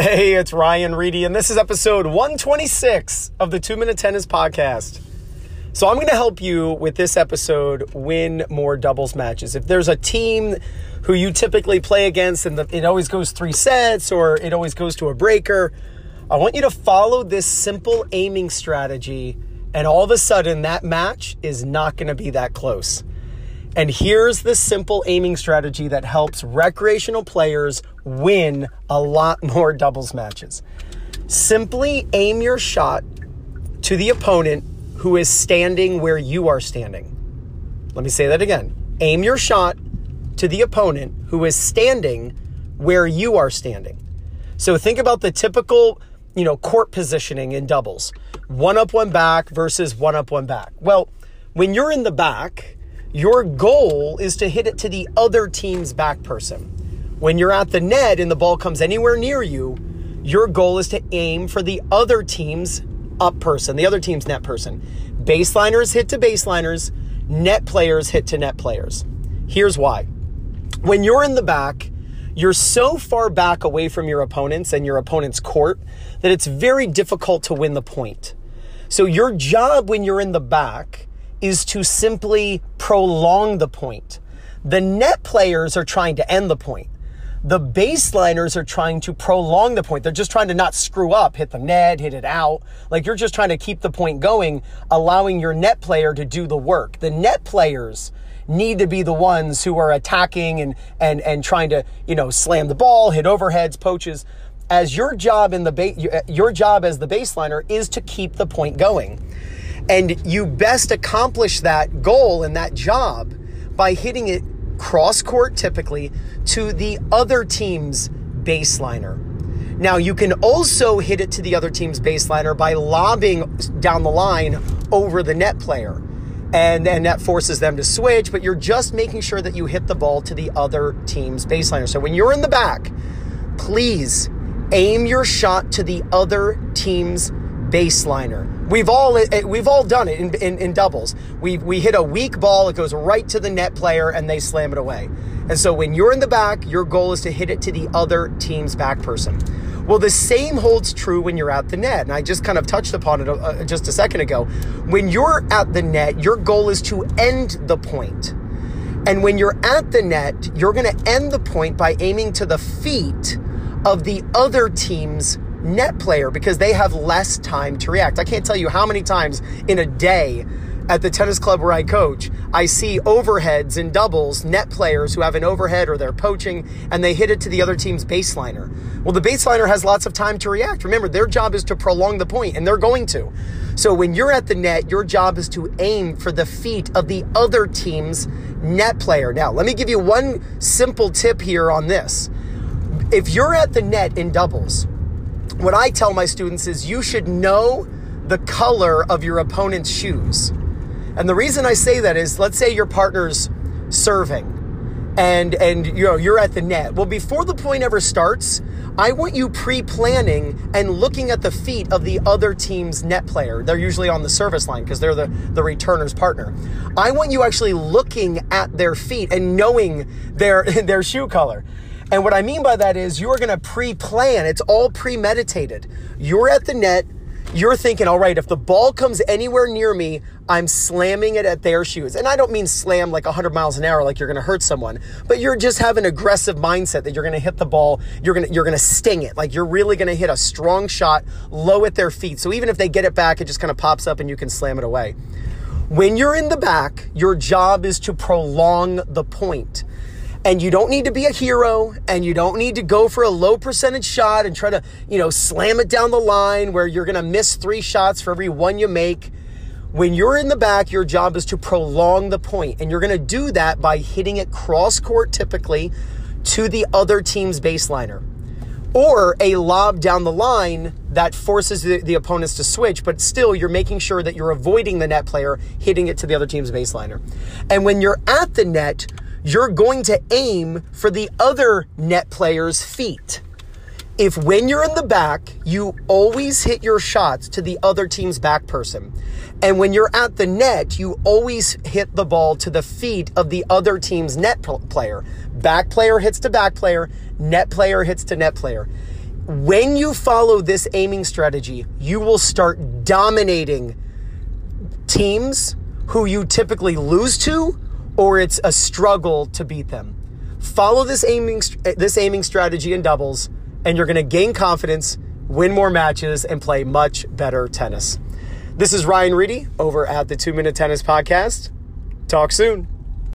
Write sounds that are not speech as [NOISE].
Hey, it's Ryan Reidy, and this is episode 126 of the Two Minute Tennis Podcast. So, I'm going to help you with this episode win more doubles matches. If there's a team who you typically play against and the, it always goes three sets or it always goes to a breaker, I want you to follow this simple aiming strategy, and all of a sudden, that match is not going to be that close. And here's the simple aiming strategy that helps recreational players win a lot [LAUGHS] more doubles matches. Simply aim your shot to the opponent who is standing where you are standing. Let me say that again. Aim your shot to the opponent who is standing where you are standing. So think about the typical, you know, court positioning in doubles. One up, one back versus one up, one back. Well, when you're in the back, your goal is to hit it to the other team's back person. When you're at the net and the ball comes anywhere near you, your goal is to aim for the other team's up person, the other team's net person. Baseliners hit to baseliners, net players hit to net players. Here's why. When you're in the back, you're so far back away from your opponents and your opponent's court that it's very difficult to win the point. So, your job when you're in the back is to simply prolong the point. The net players are trying to end the point. The baseliners are trying to prolong the point. They're just trying to not screw up, hit the net, hit it out. Like you're just trying to keep the point going, allowing your net player to do the work. The net players need to be the ones who are attacking and and and trying to, you know, slam the ball, hit overheads, poaches. As your job in the ba- your job as the baseliner is to keep the point going. And you best accomplish that goal and that job by hitting it cross court typically to the other team's baseliner. Now, you can also hit it to the other team's baseliner by lobbing down the line over the net player. And then that forces them to switch, but you're just making sure that you hit the ball to the other team's baseliner. So when you're in the back, please aim your shot to the other team's baseliner. We've all we've all done it in, in, in, doubles. We we hit a weak ball, it goes right to the net player, and they slam it away. And so when you're in the back, your goal is to hit it to the other team's back person. Well, the same holds true when you're at the net, and I just kind of touched upon it uh, just a second ago. When you're at the net, your goal is to end the point. And when you're at the net, you're going to end the point by aiming to the feet of the other team's net player because they have less time to react. I can't tell you how many times in a day at the tennis club where I coach, I see overheads and doubles, net players who have an overhead or they're poaching and they hit it to the other team's baseliner. Well, the baseliner has lots of time to react. Remember, their job is to prolong the point and they're going to. So when you're at the net, your job is to aim for the feet of the other team's net player. Now, let me give you one simple tip here on this. If you're at the net in doubles, what I tell my students is you should know the color of your opponent's shoes. And the reason I say that is let's say your partner's serving and and you know you're at the net. Well, before the point ever starts, I want you pre-planning and looking at the feet of the other team's net player. They're usually on the service line because they're the, the returner's partner. I want you actually looking at their feet and knowing their [LAUGHS] their shoe color. And what I mean by that is you're going to pre plan, it's all premeditated. You're at the net, you're thinking, all right, if the ball comes anywhere near me, I'm slamming it at their shoes. And I don't mean slam like 100 miles an hour like you're going to hurt someone, but you're just have an aggressive mindset that you're going to hit the ball, you're going to you're going to sting it. Like you're really going to hit a strong shot low at their feet. So even if they get it back, it just kind of pops up and you can slam it away. When you're in the back, your job is to prolong the point. And you don't need to be a hero and you don't need to go for a low percentage shot and try to, you know, slam it down the line where you're going to miss three shots for every one you make. When you're in the back, your job is to prolong the point, and you're going to do that by hitting it cross court typically to the other team's baseliner or a lob down the line that forces the, the, opponents to switch, but still you're making sure that you're avoiding the net player hitting it to the other team's baseliner. And when you're at the net, you're going to aim for the other net player's feet. If when you're in the back, you always hit your shots to the other team's back person. And when you're at the net, you always hit the ball to the feet of the other team's net player. Back player hits to back player, net player hits to net player. when you follow this aiming strategy, you will start dominating teams who you typically lose to or it's a struggle to beat them. Follow this aiming eh, this aiming strategy in doubles and you're going to gain confidence, win more matches and play much better tennis. This is Ryan Reidy over at the 2 Minute Tennis Podcast. Talk soon.